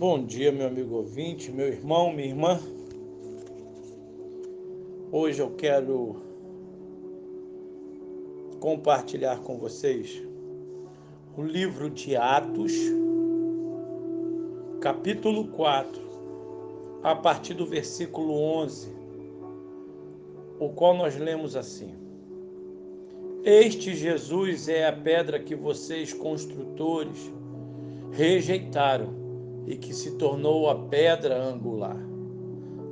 Bom dia, meu amigo ouvinte, meu irmão, minha irmã. Hoje eu quero compartilhar com vocês o livro de Atos, capítulo 4, a partir do versículo 11, o qual nós lemos assim: Este Jesus é a pedra que vocês, construtores, rejeitaram e que se tornou a pedra angular.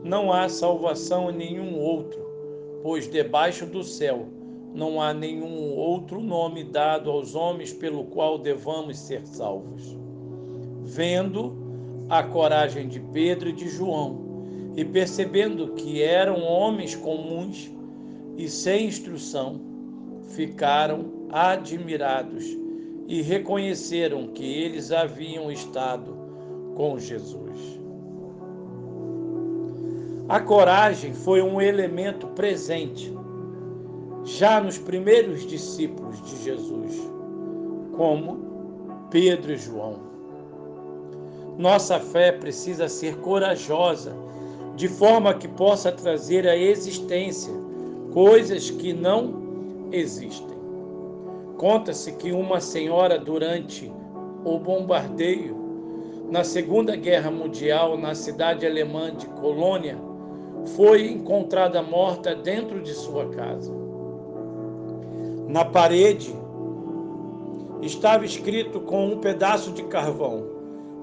Não há salvação em nenhum outro, pois debaixo do céu não há nenhum outro nome dado aos homens pelo qual devamos ser salvos. Vendo a coragem de Pedro e de João, e percebendo que eram homens comuns e sem instrução, ficaram admirados e reconheceram que eles haviam estado com Jesus. A coragem foi um elemento presente já nos primeiros discípulos de Jesus, como Pedro e João. Nossa fé precisa ser corajosa, de forma que possa trazer à existência coisas que não existem. Conta-se que uma senhora, durante o bombardeio, na Segunda Guerra Mundial, na cidade alemã de Colônia, foi encontrada morta dentro de sua casa. Na parede estava escrito com um pedaço de carvão: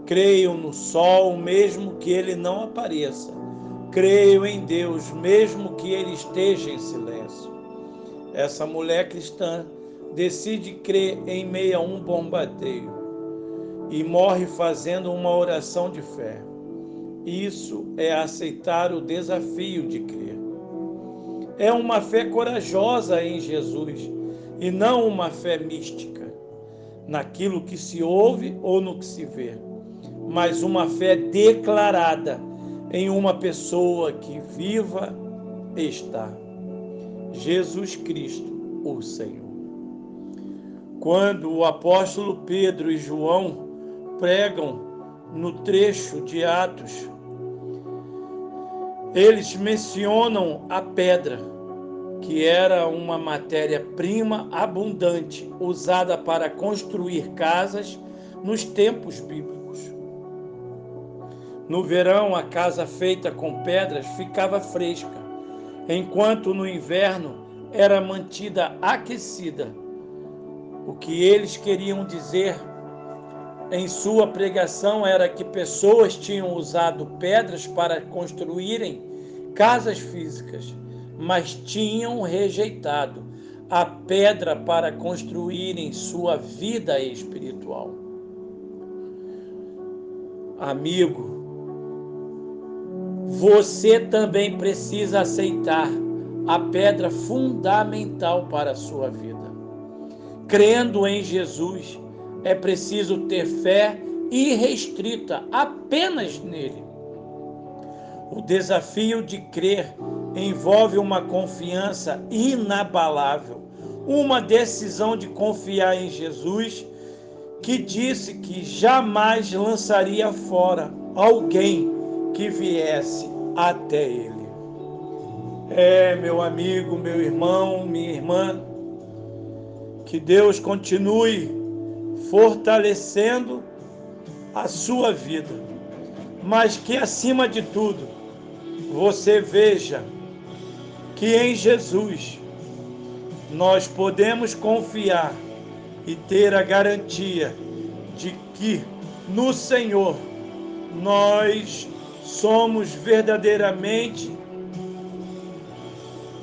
Creio no sol, mesmo que ele não apareça. Creio em Deus, mesmo que ele esteja em silêncio. Essa mulher cristã decide crer em meio a um bombardeio e morre fazendo uma oração de fé. Isso é aceitar o desafio de crer. É uma fé corajosa em Jesus e não uma fé mística, naquilo que se ouve ou no que se vê, mas uma fé declarada em uma pessoa que viva está. Jesus Cristo, o Senhor. Quando o apóstolo Pedro e João pregam no trecho de Atos, eles mencionam a pedra, que era uma matéria-prima abundante usada para construir casas nos tempos bíblicos. No verão, a casa feita com pedras ficava fresca, enquanto no inverno era mantida aquecida. O que eles queriam dizer em sua pregação era que pessoas tinham usado pedras para construírem casas físicas, mas tinham rejeitado a pedra para construírem sua vida espiritual. Amigo, você também precisa aceitar a pedra fundamental para a sua vida. Crendo em Jesus, é preciso ter fé irrestrita apenas nele. O desafio de crer envolve uma confiança inabalável, uma decisão de confiar em Jesus, que disse que jamais lançaria fora alguém que viesse até ele. É, meu amigo, meu irmão, minha irmã, que Deus continue fortalecendo a sua vida, mas que acima de tudo você veja que em Jesus nós podemos confiar e ter a garantia de que no Senhor nós somos verdadeiramente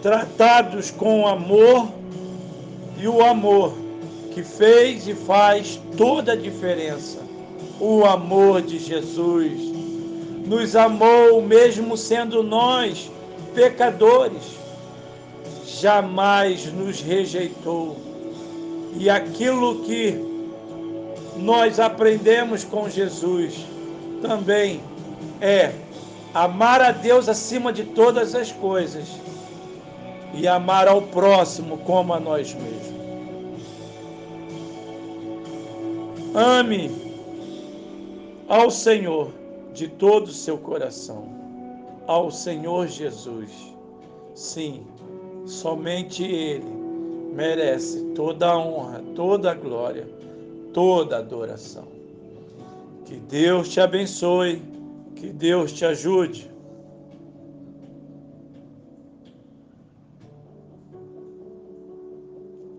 tratados com amor e o amor que fez e faz toda a diferença. O amor de Jesus nos amou mesmo sendo nós pecadores, jamais nos rejeitou. E aquilo que nós aprendemos com Jesus também é amar a Deus acima de todas as coisas e amar ao próximo como a nós mesmos. Ame ao Senhor de todo o seu coração ao Senhor Jesus. Sim, somente Ele merece toda a honra, toda a glória, toda a adoração. Que Deus te abençoe, que Deus te ajude.